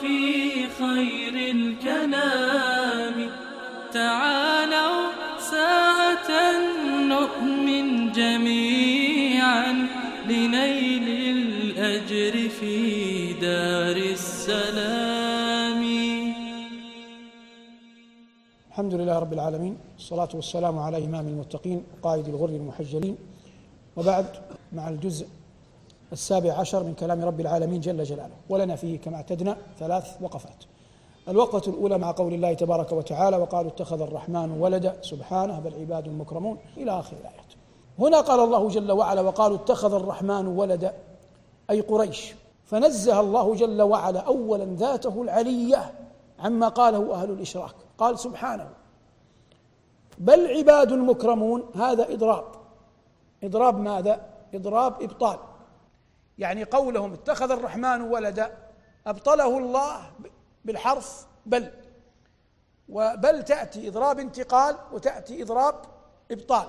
في خير الكلام. تعالوا ساعة نؤمن جميعا لنيل الأجر في دار السلام. الحمد لله رب العالمين الصلاة والسلام على إمام المتقين قائد الغر المحجلين. وبعد مع الجزء السابع عشر من كلام رب العالمين جل جلاله. ولنا فيه كما اعتدنا ثلاث وقفات. الوقفة الأولى مع قول الله تبارك وتعالى وقالوا اتخذ الرحمن ولدا. سبحانه بل عباد مكرمون. إلى آخر الآيات. هنا قال الله جل وعلا وقالوا اتخذ الرحمن ولدا. أي قريش. فنزه الله جل وعلا أولا ذاته العلية عما قاله أهل الإشراك. قال سبحانه بل عباد مكرمون هذا إضراب. إضراب ماذا؟ إضراب إبطال. يعني قولهم اتخذ الرحمن ولدا أبطله الله بالحرف بل. وبل تأتي إضراب انتقال وتأتي إضراب إبطال.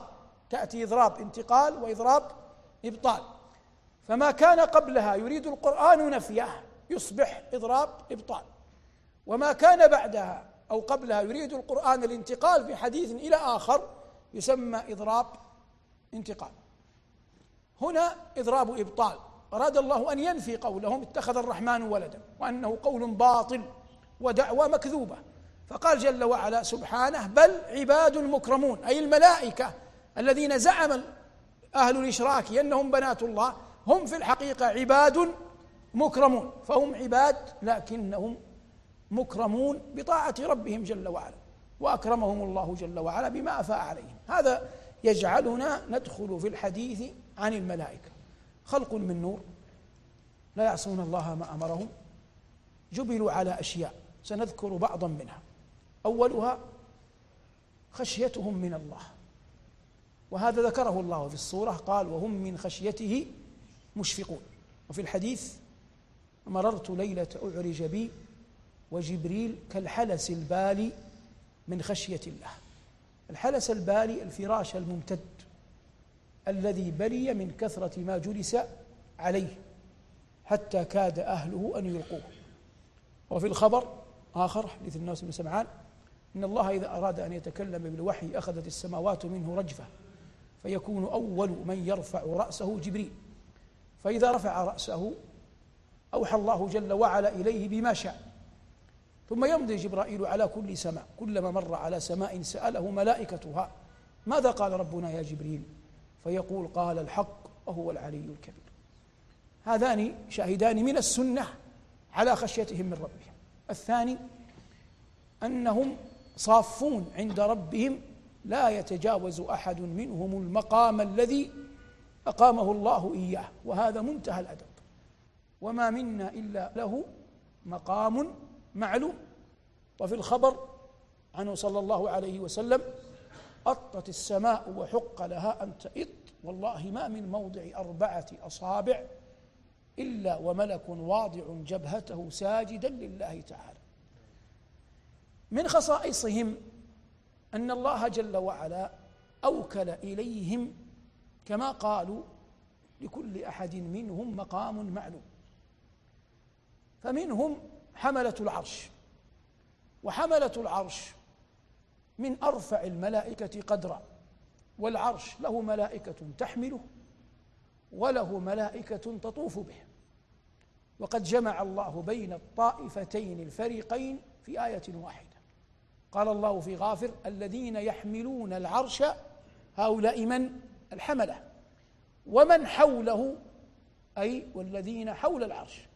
تأتي إضراب انتقال وإضراب إبطال. فما كان قبلها يريد القرآن نفيه يصبح إضراب إبطال. وما كان بعدها أو قبلها يريد القرآن الانتقال في حديث إلى آخر يسمى إضراب انتقال. هنا إضراب إبطال. أراد الله أن ينفي قولهم اتخذ الرحمن ولدا وأنه قول باطل ودعوى مكذوبة. فقال جل وعلا سبحانه بل عباد مكرمون أي الملائكة الذين زعم أهل الإشراك أنهم بنات الله هم في الحقيقة عباد مكرمون. فهم عباد لكنهم مكرمون بطاعة ربهم جل وعلا وأكرمهم الله جل وعلا بما أفاء عليهم. هذا يجعلنا ندخل في الحديث عن الملائكة. خلق من نور. لا يعصون الله ما أمرهم. جبلوا على أشياء. سنذكر بعضا منها. أولها خشيتهم من الله. وهذا ذكره الله في الصورة. قال وهم من خشيته مشفقون. وفي الحديث مررت ليلة أعرج بي وجبريل كالحلس البالي من خشية الله. الحلس البالي الفراش الممتد. الذي بلي من كثرة ما جلس عليه حتى كاد أهله أن يلقوه. وفي الخبر آخر حديث الناس بن سمعان إن الله إذا أراد أن يتكلم بالوحي أخذت السماوات منه رجفة فيكون أول من يرفع رأسه جبريل. فإذا رفع رأسه أوحى الله جل وعلا إليه بما شاء. ثم يمضي جبرائيل على كل سماء كلما مر على سماء سأله ملائكتها ماذا قال ربنا يا جبريل؟ فيقول قال الحق وهو العلي الكبير. هذان شاهدان من السنة على خشيتهم من ربهم. الثاني أنهم صافون عند ربهم لا يتجاوز أحد منهم المقام الذي أقامه الله إياه وهذا منتهى الأدب. وما منا إلا له مقام معلوم. وفي الخبر عنه صلى الله عليه وسلم أطت السماء وحق لها أن تئط. والله ما من موضع أربعة أصابع إلا وملك واضع جبهته ساجدا لله تعالى. من خصائصهم أن الله جل وعلا أوكل إليهم كما قالوا لكل أحد منهم مقام معلوم. فمنهم حملة العرش. وحملة العرش من أرفع الملائكة قدرا والعرش له ملائكة تحمله وله ملائكة تطوف به. وقد جمع الله بين الطائفتين الفريقين في آية واحدة. قال الله في غافر الذين يحملون العرش هؤلاء من؟ الحملة. ومن حوله؟ أي والذين حول العرش.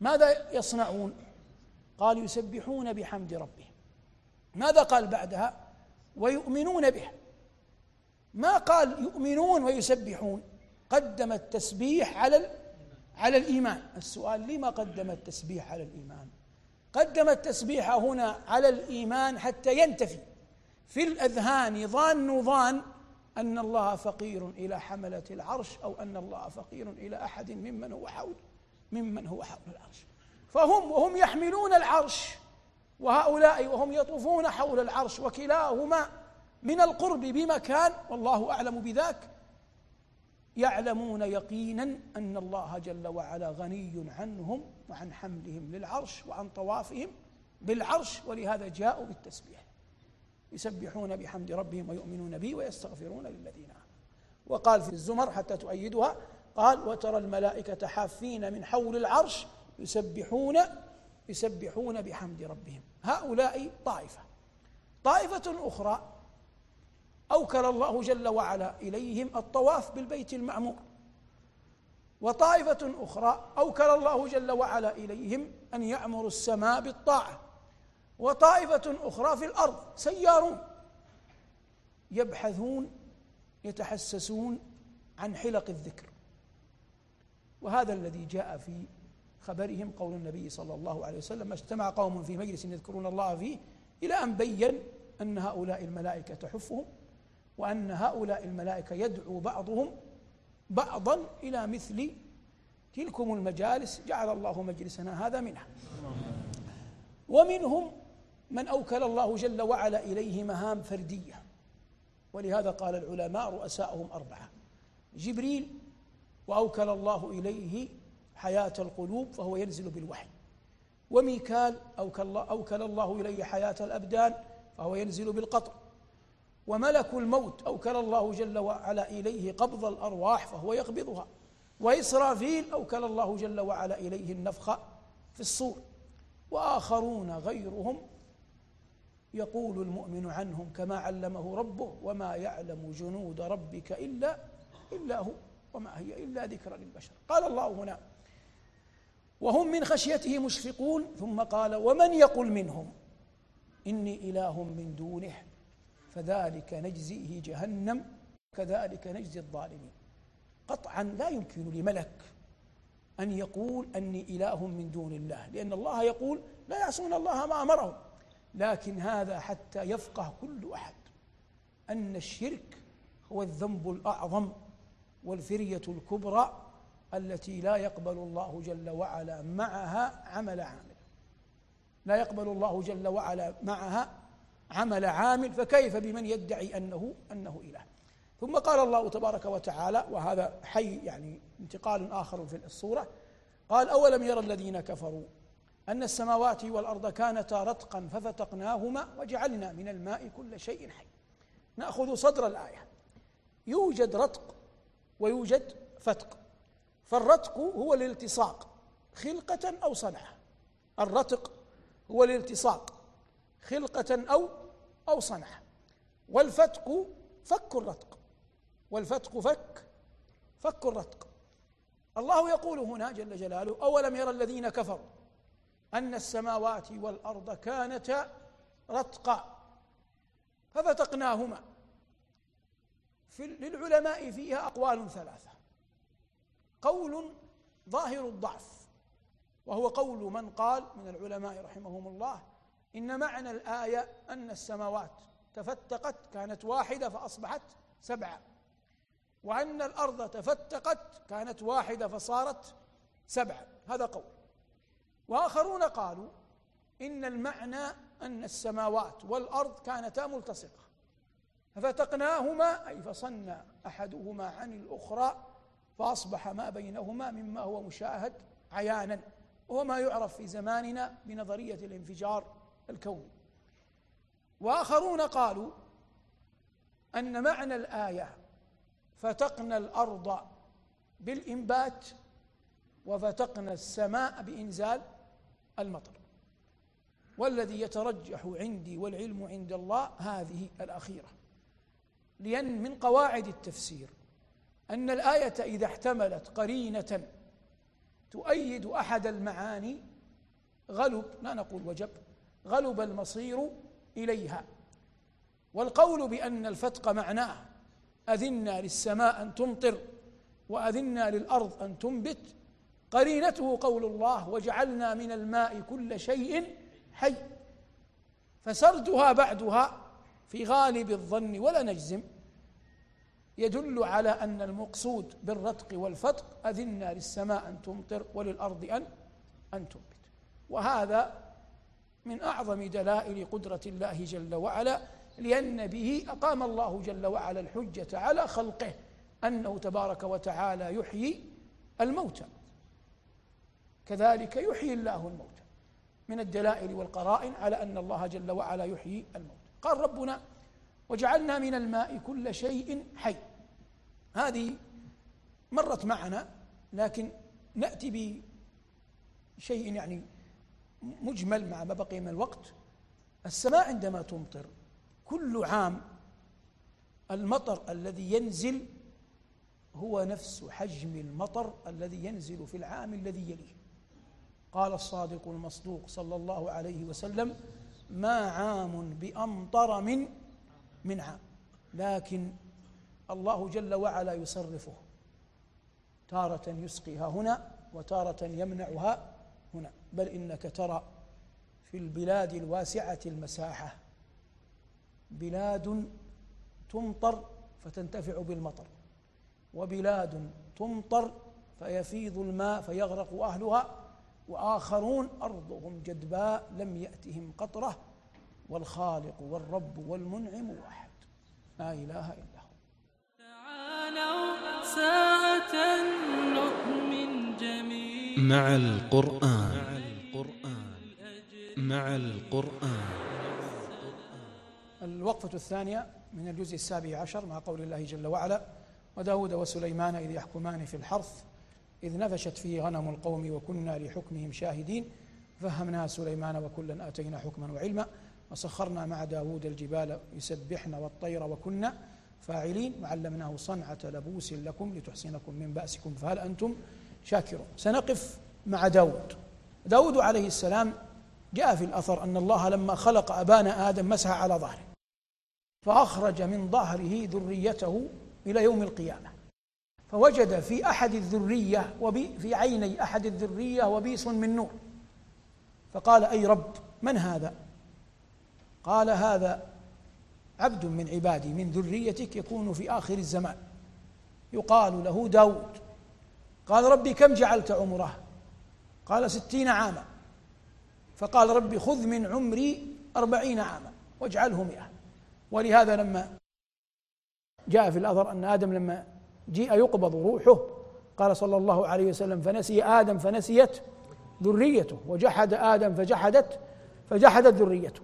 ماذا يصنعون؟ قال يسبحون بحمد ربهم. ماذا قال بعدها؟ ويؤمنون به ما قال يؤمنون ويسبحون؟ قدم التسبيح على على الإيمان. السؤال لما قدم التسبيح على الإيمان؟ قدم التسبيح هنا على الإيمان حتى ينتفي. في الأذهان ظان ظان أن الله فقير إلى حملة العرش أو أن الله فقير إلى أحد ممن هو حول ممن هو حول العرش. فهم وهم يحملون العرش. وهؤلاء وهم يطوفون حول العرش وكلاهما من القرب بمكان والله أعلم بذاك. يعلمون يقينا أن الله جل وعلا غني عنهم وعن حملهم للعرش وعن طوافهم بالعرش ولهذا جاءوا بالتسبيح. يسبحون بحمد ربهم ويؤمنون به ويستغفرون للذين آمنوا. وقال في الزمر حتى تؤيدها قال وترى الملائكة حافين من حول العرش يسبحون يسبحون بحمد ربهم. هؤلاء طائفة. طائفة أخرى أوكل الله جل وعلا إليهم الطواف بالبيت المعمور وطائفة أخرى أوكل الله جل وعلا إليهم أن يعمروا السماء بالطاعة. وطائفة أخرى في الأرض سيارون يبحثون يتحسسون عن حلق الذكر. وهذا الذي جاء في خبرهم قول النبي صلى الله عليه وسلم اجتمع قوم في مجلس يذكرون الله فيه إلى أن بين أن هؤلاء الملائكة تحفهم وأن هؤلاء الملائكة يدعو بعضهم بعضا إلى مثل تلكم المجالس جعل الله مجلسنا هذا منها. ومنهم من أوكل الله جل وعلا إليه مهام فردية ولهذا قال العلماء رؤساؤهم أربعة جبريل وأوكل الله إليه حياة القلوب فهو ينزل بالوحي. وميكال أوكل الله, أوكل الله إليه حياة الأبدان فهو ينزل بالقطر. وملك الموت أوكل الله جل وعلا إليه قبض الأرواح فهو يقبضها. وإسرافيل أوكل الله جل وعلا إليه النفخ في الصور. وآخرون غيرهم يقول المؤمن عنهم كما علمه ربه وما يعلم جنود ربك إلا إلا هو وما هي إلا ذكرى للبشر. قال الله هنا وهم من خشيته مشفقون. ثم قال ومن يقل منهم؟ إني إله من دونه فذلك نجزيه جهنم كذلك نجزي الظالمين. قطعا لا يمكن لملك أن يقول أني إله من دون الله لأن الله يقول لا يعصون الله ما أمرهم. لكن هذا حتى يفقه كل أحد أن الشرك هو الذنب الأعظم والفرية الكبرى التي لا يقبل الله جل وعلا معها عمل عامل. لا يقبل الله جل وعلا معها عمل عامل فكيف بمن يدعي أنه أنه إله؟ ثم قال الله تبارك وتعالى وهذا حي يعني انتقال آخر في الصورة قال أولم يرى الذين كفروا أن السماوات والأرض كانتا رتقا ففتقناهما وجعلنا من الماء كل شيء حي؟ نأخذ صدر الآية يوجد رتق ويوجد فتق. فالرتق هو الالتصاق خلقة أو صنعة. الرتق هو الالتصاق خلقة أو أو صنعة. والفتق فك الرتق والفتق فك فك الرتق. الله يقول هنا جل جلاله أولم يرى الذين كفروا أن السماوات والأرض كانتا رتقا؟ ففتقناهما. في للعلماء فيها أقوال ثلاثة. قول ظاهر الضعف وهو قول من قال من العلماء رحمهم الله إن معنى الآية أن السماوات تفتقت كانت واحدة فأصبحت سبعة وأن الأرض تفتقت كانت واحدة فصارت سبعة. هذا قول. وآخرون قالوا إن المعنى أن السماوات والأرض كانتا ملتصقة ففتقناهما أي فصلنا أحدهما عن الأخرى فأصبح ما بينهما مما هو مشاهد عيانا وهو ما يعرف في زماننا بنظرية الانفجار الكون وآخرون قالوا أن معنى الآية فتقنا الأرض بالإنبات وفتقنا السماء بإنزال المطر. والذي يترجح عندي والعلم عند الله هذه الأخيرة لأن من قواعد التفسير أن الآية إذا احتملت قرينة تؤيد أحد المعاني غلب لا نقول وجب غلب المصير إليها. والقول بأن الفتق معناه اذنا للسماء أن تمطر واذنا للأرض أن تنبت قرينته قول الله وجعلنا من الماء كل شيء حي. فسردها بعدها في غالب الظن ولا نجزم. يدل على أن المقصود بالرتق والفتق أذنا للسماء أن تمطر وللأرض أن أن تنبت وهذا من أعظم دلائل قدرة الله جل وعلا لأن به أقام الله جل وعلا الحجة على خلقه أنه تبارك وتعالى يحيي الموتى. كذلك يحيي الله الموتى. من الدلائل والقرائن على أن الله جل وعلا يحيي الموتى. قال ربنا وجعلنا من الماء كل شيء حي. هذه مرت معنا لكن نأتي بشيء يعني مجمل مع ما بقي من الوقت. السماء عندما تمطر كل عام المطر الذي ينزل هو نفس حجم المطر الذي ينزل في العام الذي يليه. قال الصادق المصدوق صلى الله عليه وسلم ما عام بأمطر من من عام لكن الله جل وعلا يصرفه. تارة يسقيها هنا وتارة يمنعها هنا. بل إنك ترى في البلاد الواسعة المساحة بلاد تمطر فتنتفع بالمطر وبلاد تمطر فيفيض الماء فيغرق أهلها وآخرون أرضهم جدباء لم يأتهم قطرة والخالق والرب والمنعم واحد. لا إله إلا هو. تعالوا ساعة نؤمن جميعا. مع القرآن. مع القرآن. الوقفة الثانية من الجزء السابع عشر مع قول الله جل وعلا وداود وسليمان إذ يحكمان في الحرث إذ نفشت فيه غنم القوم وكنا لحكمهم شاهدين فهمنا سليمان وكلا آتينا حكما وعلما. وسخرنا مع داود الجبال يسبحن والطير وكنا فاعلين وعلمناه صنعة لبوس لكم لتحصنكم من بأسكم فهل أنتم شاكرون؟ سنقف مع داود داود عليه السلام جاء في الأثر أن الله لما خلق أبانا آدم مسح على ظهره فأخرج من ظهره ذريته إلى يوم القيامة فوجد في أحد الذرية وبي في عيني أحد الذرية وبيص من نور فقال أي رب من هذا؟ قال هذا عبد من عبادي من ذريتك يكون في آخر الزمان. يقال له داود. قال ربي كم جعلت عمره؟ قال ستين عاما. فقال ربي خذ من عمري أربعين عاما واجعله مئة. ولهذا لما جاء في الأثر أن آدم لما جيء يقبض روحه قال صلى الله عليه وسلم فنسي آدم فنسيت ذريته وجحد آدم فجحدت فجحدت ذريته.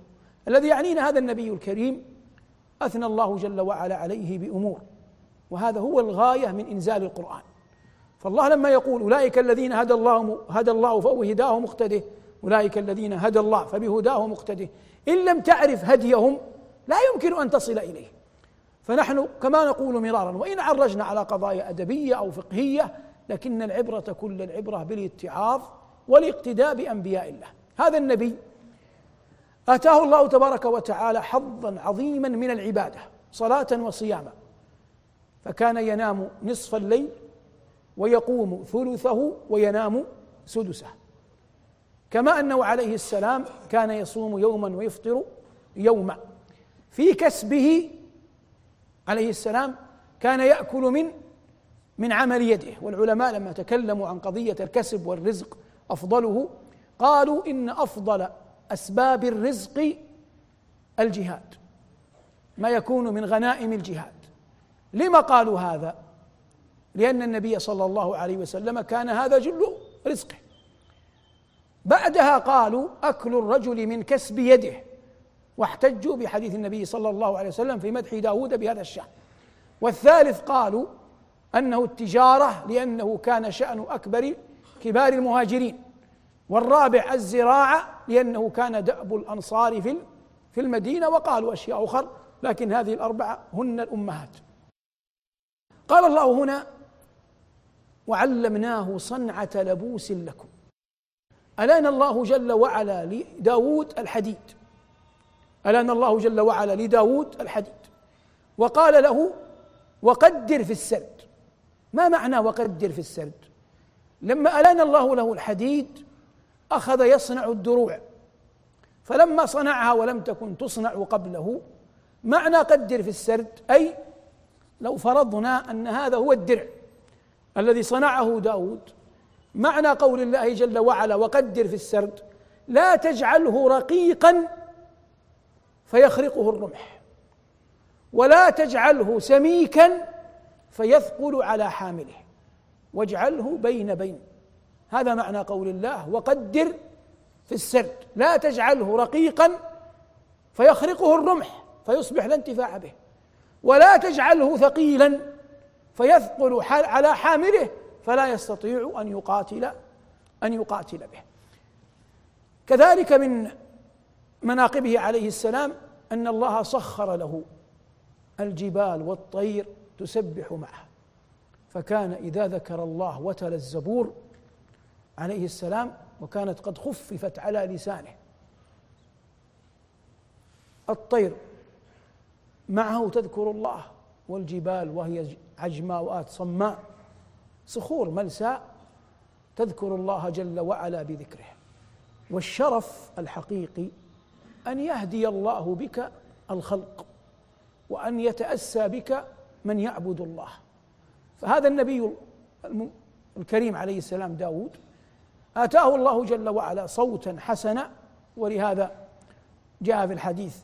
الذي يعنينا هذا النبي الكريم أثنى الله جل وعلا عليه بأمور وهذا هو الغاية من إنزال القرآن. فالله لما يقول أولئك الذين هدى الله هدى الله فهو هداه مقتده أولئك الذين هدى الله فبهداه مقتده. إن لم تعرف هديهم لا يمكن أن تصل إليه. فنحن كما نقول مرارا وإن عرجنا على قضايا أدبية أو فقهية لكن العبرة كل العبرة بالاتعاظ والإقتداء بأنبياء الله. هذا النبي آتاه الله تبارك وتعالى حظا عظيما من العبادة صلاة وصياما. فكان ينام نصف الليل ويقوم ثلثه وينام سدسه. كما أنه عليه السلام كان يصوم يوما ويفطر يوما في كسبه عليه السلام كان يأكل من من عمل يده. والعلماء لما تكلموا عن قضية الكسب والرزق أفضله قالوا إن أفضل أسباب الرزق الجهاد ما يكون من غنائم الجهاد. لما قالوا هذا؟ لأن النبي صلى الله عليه وسلم كان هذا جل رزقه. بعدها قالوا أكل الرجل من كسب يده واحتجوا بحديث النبي صلى الله عليه وسلم في مدح داود بهذا الشأن. والثالث قالوا أنه التجارة لأنه كان شأن أكبر كبار المهاجرين. والرابع الزراعة لأنه كان دأب الأنصار في في المدينة وقالوا أشياء أخرى لكن هذه الأربعة هن الأمهات. قال الله هنا وعلمناه صنعة لبوس لكم. ألان الله جل وعلا لداود الحديد؟ ألان الله جل وعلا لداود الحديد؟ وقال له وقدر في السرد. ما معنى وقدر في السرد؟ لما ألان الله له الحديد أخذ يصنع الدروع فلما صنعها ولم تكن تصنع قبله معنى قدر في السرد أي لو فرضنا أن هذا هو الدرع الذي صنعه داود معنى قول الله جل وعلا وقدر في السرد لا تجعله رقيقا فيخرقه الرمح ولا تجعله سميكا فيثقل على حامله واجعله بين بين. هذا معنى قول الله وقدر في السرد لا تجعله رقيقا فيخرقه الرمح فيصبح لا انتفاع به. ولا تجعله ثقيلا فيثقل على حامله فلا يستطيع أن يقاتل أن يقاتل به. كذلك من مناقبه عليه السلام أن الله سخر له الجبال والطير تسبح معه. فكان إذا ذكر الله وتل الزبور عليه السلام وكانت قد خففت على لسانه. الطير معه تذكر الله والجبال وهي عجماوات صماء صخور ملساء تذكر الله جل وعلا بذكره. والشرف الحقيقي أن يهدي الله بك الخلق وأن يتأسى بك من يعبد الله. فهذا النبي الكريم عليه السلام داود آتاه الله جل وعلا صوتا حسنا ولهذا جاء في الحديث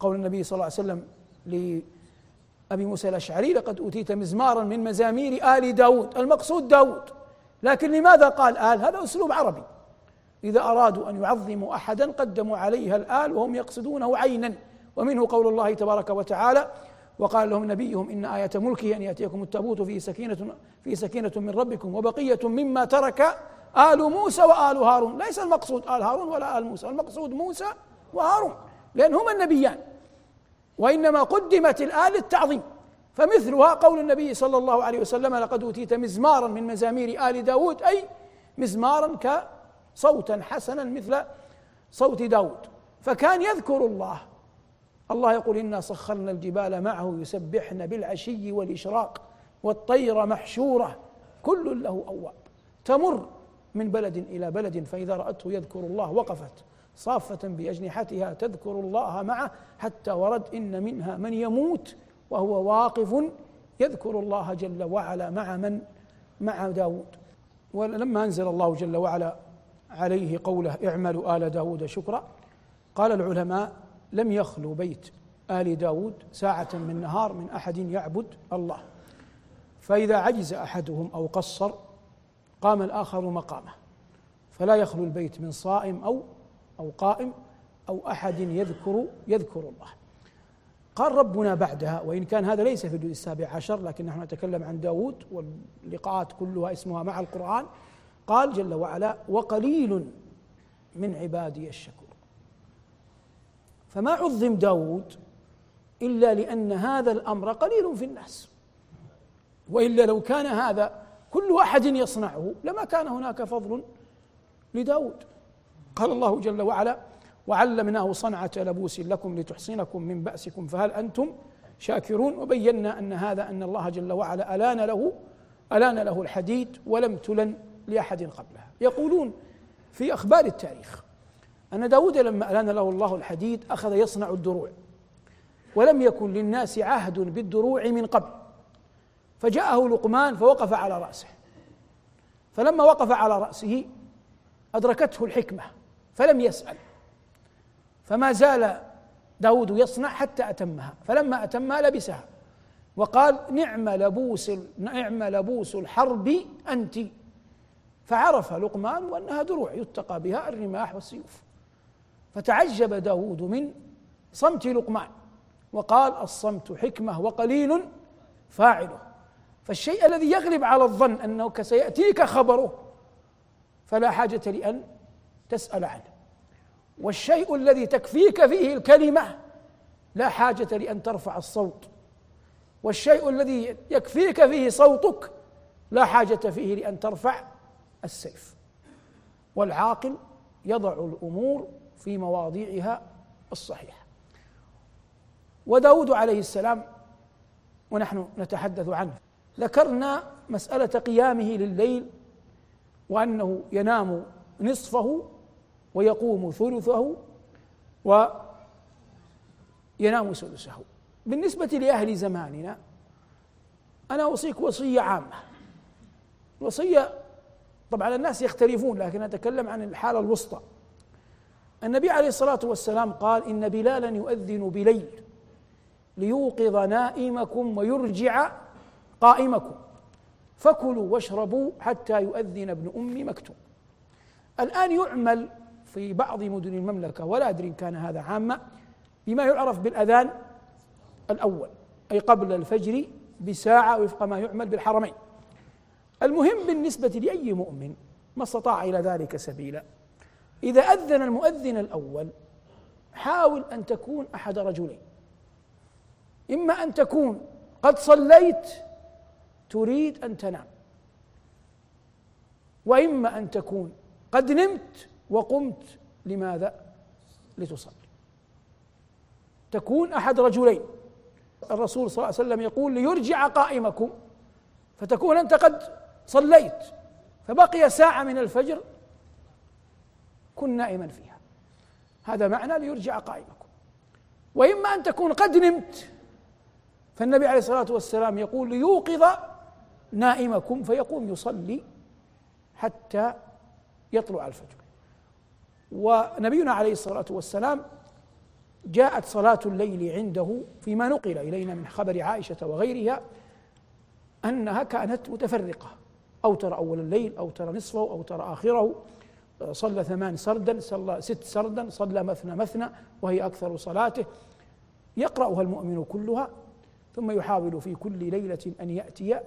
قول النبي صلى الله عليه وسلم لأبي موسى الأشعري لقد أوتيت مزمارا من مزامير آل داود. المقصود داود. لكن لماذا قال آل؟ هذا أسلوب عربي. إذا أرادوا أن يعظموا أحدا قدموا عليها الآل وهم يقصدونه عينا. ومنه قول الله تبارك وتعالى وقال لهم نبيهم إن آية ملكه أن يأتيكم التابوت فيه سكينة في سكينة من ربكم وبقية مما ترك آل موسى وآل هارون. ليس المقصود آل هارون ولا آل موسى. المقصود موسى وهارون لأن هما النبيان. وإنما قدمت الآل للتعظيم فمثلها قول النبي صلى الله عليه وسلم لقد أوتيت مزمارا من مزامير آل داود. أي مزمارا كصوتا حسنا مثل صوت داود. فكان يذكر الله. الله يقول إنا سخرنا الجبال معه يسبحن بالعشي والإشراق والطير محشورة. كل له أواب. تمر من بلد إلى بلد فإذا رأته يذكر الله وقفت صافة بأجنحتها تذكر الله معه حتى ورد إن منها من يموت وهو واقف يذكر الله جل وعلا مع من؟ مع داود. ولما أنزل الله جل وعلا عليه قوله اعملوا آل داود شكرا قال العلماء لم يخلو بيت آل داود ساعة من نهار من أحد يعبد الله. فإذا عجز أحدهم أو قصر قام الآخر مقامه. فلا يخلو البيت من صائم أو أو قائم أو أحد يذكر يذكر الله. قال ربنا بعدها وإن كان هذا ليس في الجزء السابع عشر لكن نحن نتكلم عن داود واللقاءات كلها اسمها مع القرآن. قال جل وعلا وقليل من عبادي الشكور. فما عظم داود إلا لأن هذا الأمر قليل في الناس. وإلا لو كان هذا كل أحد يصنعه لما كان هناك فضل لداود. قال الله جل وعلا وعلمناه صنعة لبوس لكم لتحصنكم من بأسكم فهل أنتم شاكرون؟ وبينا أن هذا أن الله جل وعلا ألان له ألان له الحديد ولم تلن لأحد قبلها. يقولون في أخبار التاريخ أن داود لما ألان له الله الحديد أخذ يصنع الدروع ولم يكن للناس عهد بالدروع من قبل. فجاءه لقمان فوقف على رأسه. فلما وقف على رأسه أدركته الحكمة فلم يسأل. فما زال داود يصنع حتى أتمها فلما أتمها لبسها. وقال نعم لبوس نعم لبوس الحرب أنت. فعرف لقمان وأنها دروع يتقى بها الرماح والسيوف. فتعجب داود من صمت لقمان وقال الصمت حكمة وقليل فاعله. فالشيء الذي يغلب على الظن انه سيأتيك خبره فلا حاجة لأن تسأل عنه. والشيء الذي تكفيك فيه الكلمة لا حاجة لأن ترفع الصوت. والشيء الذي يكفيك فيه صوتك لا حاجة فيه لأن ترفع السيف. والعاقل يضع الأمور في مواضيعها الصحيحة. وداود عليه السلام ونحن نتحدث عنه. ذكرنا مسألة قيامه لليل وأنه ينام نصفه ويقوم ثلثه وينام سدسه. بالنسبة لأهل زماننا أنا أوصيك وصية عامة. وصية طبعا الناس يختلفون لكن أتكلم عن الحالة الوسطى. النبي عليه الصلاة والسلام قال إن بلالا يؤذن بليل ليوقظ نائمكم ويرجع قائمكم. فكلوا واشربوا حتى يؤذن ابن أم مكتوم. الآن يعمل في بعض مدن المملكة ولا أدري إن كان هذا عامة بما يعرف بالأذان الأول أي قبل الفجر بساعة وفق ما يعمل بالحرمين. المهم بالنسبة لأي مؤمن ما استطاع إلى ذلك سبيلا. إذا أذن المؤذن الأول حاول أن تكون أحد رجلين. إما أن تكون قد صليت تريد أن تنام. وإما أن تكون قد نمت وقمت لماذا؟ لتصلي. تكون أحد رجلين. الرسول صلى الله عليه وسلم يقول ليرجع قائمكم فتكون أنت قد صليت فبقي ساعة من الفجر كن نائما فيها. هذا معنى ليرجع قائمكم. وإما أن تكون قد نمت فالنبي عليه الصلاة والسلام يقول ليوقظ نائمكم فيقوم يصلي حتى يطلع الفجر. ونبينا عليه الصلاة والسلام جاءت صلاة الليل عنده فيما نقل إلينا من خبر عائشة وغيرها أنها كانت متفرقة. أو ترى أول الليل أو ترى نصفه أو ترى آخره. صلى ثمان سردا صلى ست سردا صلى مثنى مثنى وهي أكثر صلاته. يقرأها المؤمن كلها ثم يحاول في كل ليلة أن يأتي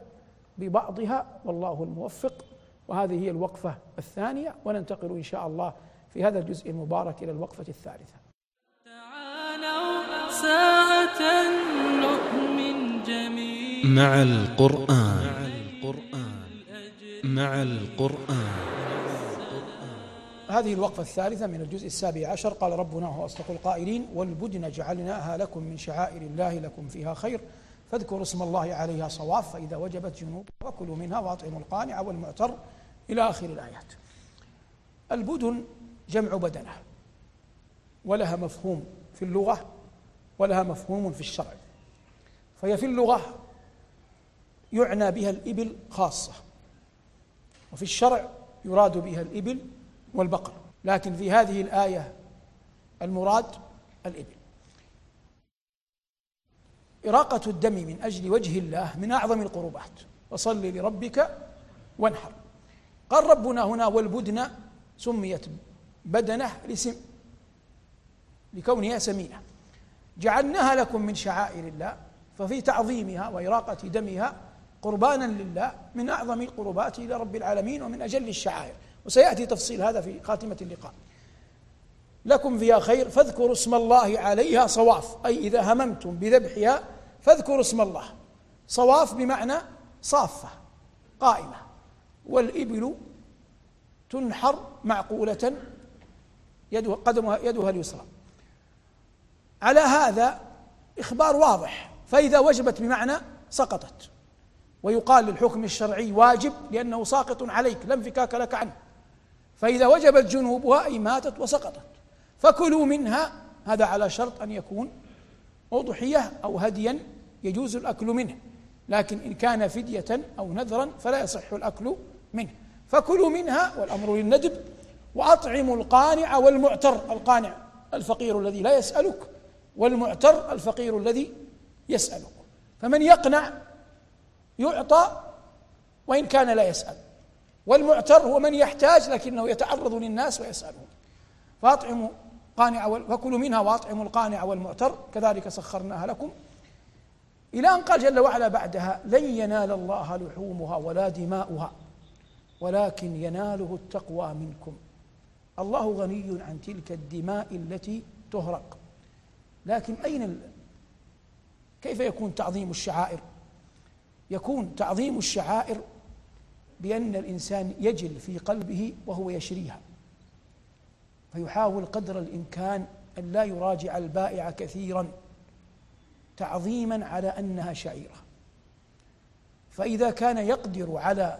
ببعضها والله الموفق. وهذه هي الوقفة الثانية وننتقل إن شاء الله في هذا الجزء المبارك إلى الوقفة الثالثة. تعالوا ساعة نؤمن جميعا. مع القرآن. مع القرآن. هذه الوقفة الثالثة من الجزء السابع عشر. قال ربنا هو أصدق القائلين والبدن جعلناها لكم من شعائر الله لكم فيها خير. فاذكروا اسم الله عليها صواف فإذا وجبت جنوب وكلوا منها وأطعموا القانع والمعتر إلى آخر الآيات. البدن جمع بدنة ولها مفهوم في اللغة ولها مفهوم في الشرع. فهي في اللغة يعنى بها الإبل خاصة وفي الشرع يراد بها الإبل والبقر. لكن في هذه الآية المراد الإبل. إراقة الدم من أجل وجه الله من أعظم القربات. فصل لربك وانحر. قال ربنا هنا والبدن سميت بدنة لسم لكونها سمينة. جعلناها لكم من شعائر الله ففي تعظيمها وإراقة دمها قربانا لله من أعظم القربات إلى رب العالمين ومن أجل الشعائر. وسيأتي تفصيل هذا في خاتمة اللقاء. لكم فيها خير فاذكروا اسم الله عليها صواف. أي إذا هممتم بذبحها فاذكروا اسم الله. صواف بمعنى صافة قائمة. والإبل تنحر معقولة يدها قدمها يدها اليسرى. على هذا إخبار واضح. فإذا وجبت بمعنى سقطت. ويقال للحكم الشرعي واجب لأنه ساقط عليك لا انفكاك لك عنه. فإذا وجبت جنوبها أي ماتت وسقطت. فكلوا منها. هذا على شرط أن يكون أضحية أو هديا يجوز الأكل منه لكن إن كان فدية أو نذرا فلا يصح الأكل منه. فكلوا منها والأمر للندب وأطعموا القانع والمعتر. القانع الفقير الذي لا يسألك والمعتر الفقير الذي يسألك. فمن يقنع يعطى وإن كان لا يسأل. والمعتر هو من يحتاج لكنه يتعرض للناس ويسألهم. فأطعموا قانع فكلوا منها وأطعموا القانع والمعتر كذلك سخرناها لكم. إلى أن قال جل وعلا بعدها لن ينال الله لحومها ولا دماؤها ولكن يناله التقوى منكم. الله غني عن تلك الدماء التي تهرق. لكن أين. كيف يكون تعظيم الشعائر؟ يكون تعظيم الشعائر بأن الإنسان يجل في قلبه وهو يشريها. فيحاول قدر الإمكان أن لا يراجع البائع كثيرا تعظيما على أنها شعيرة. فإذا كان يقدر على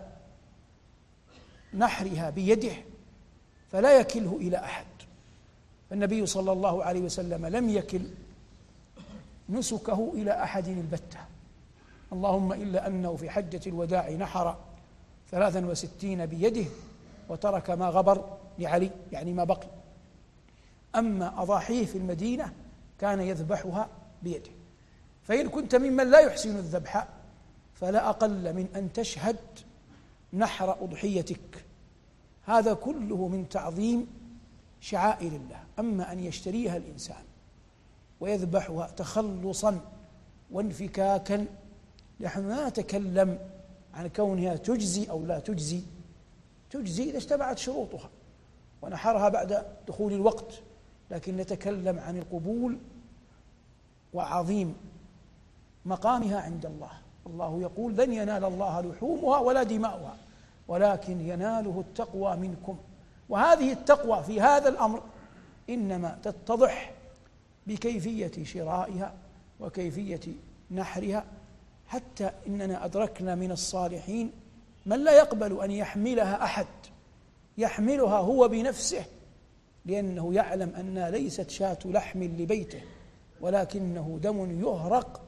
نحرها بيده فلا يكله إلى أحد. فالنبي صلى الله عليه وسلم لم يكل نسكه إلى أحد البتة. اللهم إلا أنه في حجة الوداع نحر ثلاثا وستين بيده وترك ما غبر لعلي يعني ما بقي. أما أضاحيه في المدينة كان يذبحها بيده. فإن كنت ممن لا يحسن الذبح فلا أقل من أن تشهد نحر أضحيتك. هذا كله من تعظيم شعائر الله. أما أن يشتريها الإنسان ويذبحها تخلصا وانفكاكا نحن لا نتكلم عن كونها تجزي أو لا تجزي. تجزي إذا اجتمعت شروطها ونحرها بعد دخول الوقت. لكن نتكلم عن القبول وعظيم مقامها عند الله. الله يقول لن ينال الله لحومها ولا دماؤها ولكن يناله التقوى منكم. وهذه التقوى في هذا الأمر إنما تتضح بكيفية شرائها وكيفية نحرها. حتى إننا أدركنا من الصالحين من لا يقبل أن يحملها أحد يحملها هو بنفسه لأنه يعلم انها ليست شاة لحم لبيته ولكنه دم يهرق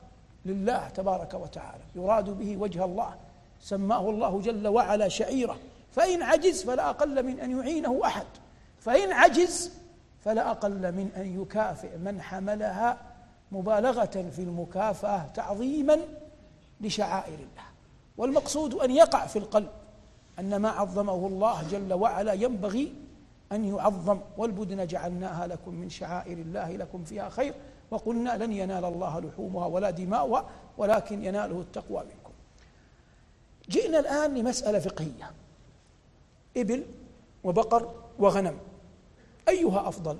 لله تبارك وتعالى. يراد به وجه الله سماه الله جل وعلا شعيره فإن عجز فلا أقل من أن يعينه أحد. فإن عجز فلا أقل من أن يكافئ من حملها مبالغة في المكافأة تعظيما لشعائر الله. والمقصود أن يقع في القلب أن ما عظمه الله جل وعلا ينبغي أن يعظم والبدن جعلناها لكم من شعائر الله لكم فيها خير وقلنا لن ينال الله لحومها ولا دماؤها ولكن يناله التقوى منكم. جئنا الآن لمسألة فقهية. إبل وبقر وغنم أيها أفضل؟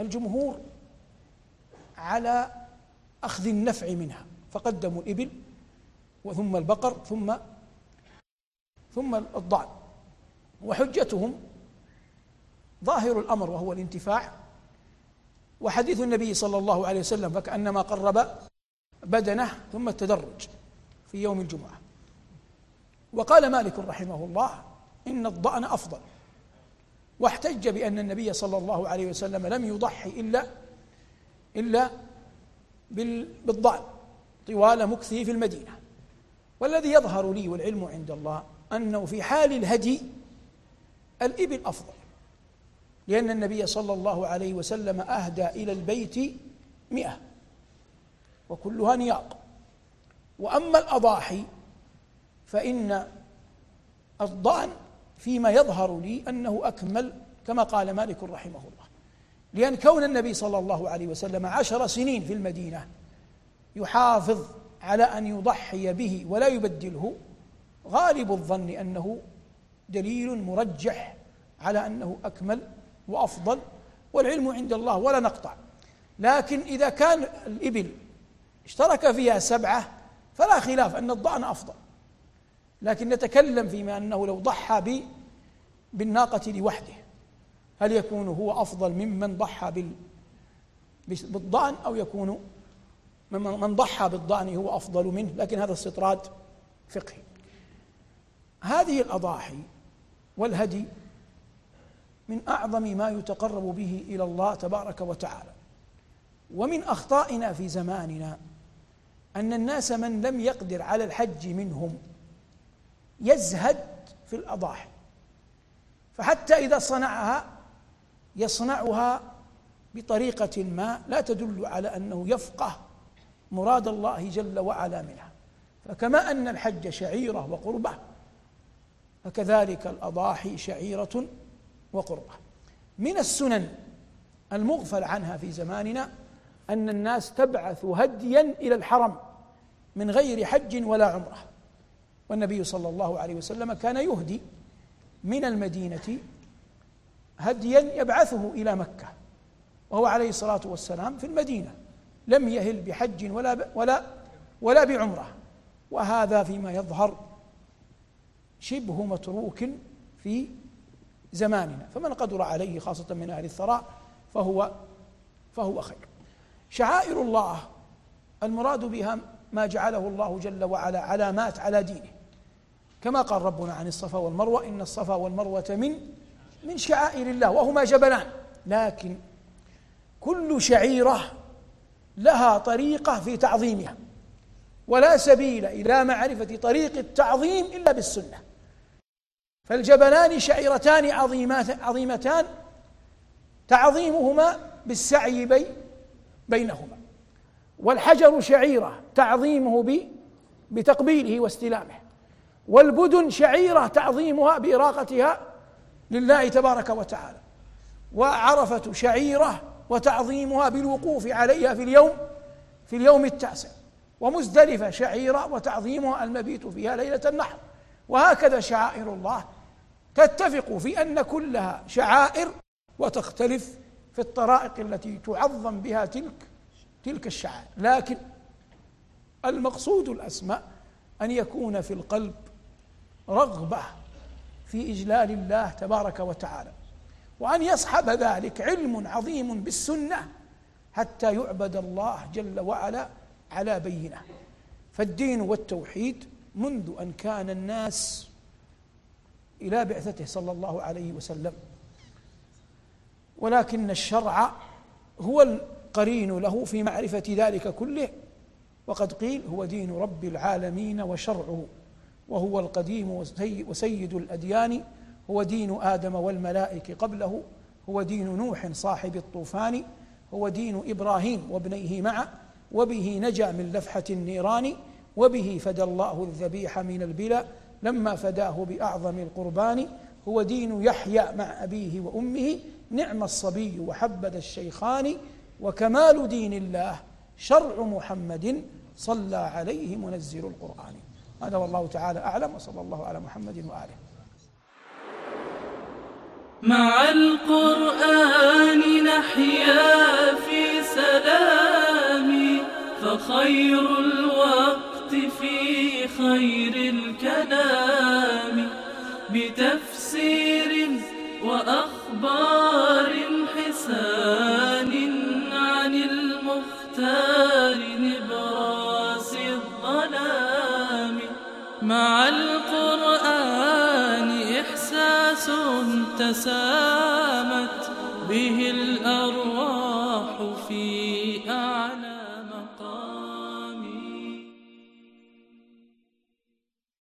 الجمهور على أخذ النفع منها فقدموا الإبل وثم البقر ثم ثم الضأن وحجتهم ظاهر الأمر وهو الانتفاع. وحديث النبي صلى الله عليه وسلم فكأنما قرب بدنه ثم التدرج في يوم الجمعة. وقال مالك رحمه الله إن الضأن أفضل. واحتج بأن النبي صلى الله عليه وسلم لم يضحي إلا إلا بالضأن طوال مكثه في المدينة. والذي يظهر لي والعلم عند الله أنه في حال الهدي الإبل أفضل. لأن النبي صلى الله عليه وسلم أهدى إلى البيت مئة وكلها نياق. وأما الأضاحي فإن الضأن فيما يظهر لي أنه أكمل كما قال مالك رحمه الله. لأن كون النبي صلى الله عليه وسلم عشر سنين في المدينة يحافظ على أن يضحي به ولا يبدله غالب الظن أنه دليل مرجح على أنه أكمل وأفضل والعلم عند الله ولا نقطع. لكن إذا كان الإبل اشترك فيها سبعة فلا خلاف أن الضأن أفضل. لكن نتكلم فيما أنه لو ضحى بالناقة لوحده هل يكون هو أفضل ممن ضحى بال بالضأن أو يكون من ضحى بالضأن هو أفضل منه؟ لكن هذا استطراد فقهي. هذه الأضاحي والهدي من أعظم ما يتقرب به إلى الله تبارك وتعالى. ومن أخطائنا في زماننا أن الناس من لم يقدر على الحج منهم يزهد في الأضاحي. فحتى إذا صنعها يصنعها بطريقة ما لا تدل على أنه يفقه مراد الله جل وعلا منها. فكما أن الحج شعيرة وقربة فكذلك الأضاحي شعيرة وقربة. من السنن المغفل عنها في زماننا أن الناس تبعث هديا إلى الحرم من غير حج ولا عمرة. والنبي صلى الله عليه وسلم كان يهدي من المدينة هديا يبعثه إلى مكة. وهو عليه الصلاة والسلام في المدينة. لم يهل بحج ولا ولا ولا بعمرة. وهذا فيما يظهر شبه متروك في زماننا. فمن قدر عليه خاصة من أهل الثراء فهو فهو خير. شعائر الله المراد بها ما جعله الله جل وعلا علامات على دينه. كما قال ربنا عن الصفا والمروة إن الصفا والمروة من من شعائر الله وهما جبلان لكن كل شعيرة لها طريقة في تعظيمها. ولا سبيل إلى معرفة طريق التعظيم إلا بالسنة. فالجبلان شعيرتان عظيمتان تعظيمهما بالسعي بي بينهما. والحجر شعيرة تعظيمه بتقبيله واستلامه. والبدن شعيرة تعظيمها بإراقتها لله تبارك وتعالى. وعرفة شعيرة وتعظيمها بالوقوف عليها في اليوم في اليوم التاسع. ومزدلفة شعيرة وتعظيمها المبيت فيها ليلة النحر. وهكذا شعائر الله. تتفق في أن كلها شعائر وتختلف في الطرائق التي تعظم بها تلك تلك الشعائر. لكن المقصود الأسمى أن يكون في القلب رغبة في إجلال الله تبارك وتعالى وأن يصحب ذلك علم عظيم بالسنة حتى يعبد الله جل وعلا على بينة. فالدين والتوحيد منذ أن كان الناس إلى بعثته صلى الله عليه وسلم. ولكن الشرع هو القرين له في معرفة ذلك كله. وقد قيل هو دين رب العالمين وشرعه. وهو القديم وسيد الأديان. هو دين آدم والملائكة قبله. هو دين نوح صاحب الطوفان. هو دين إبراهيم وابنيه معه. وبه نجا من لفحة النيران. وبه فدى الله الذبيح من البلا لما فداه بأعظم القربان. هو دين يحيى مع أبيه وأمه نعم الصبي وحبذا الشيخان. وكمال دين الله شرع محمد صلى عليه منزل القرآن. هذا والله تعالى أعلم وصلى الله على محمد وآله. مع القرآن نحيا في سلام فخير الوقت في خير الكلام بتفسير وأخبار حسان عن المختار نبراس الظلام. مع القرآن إحساس تسامت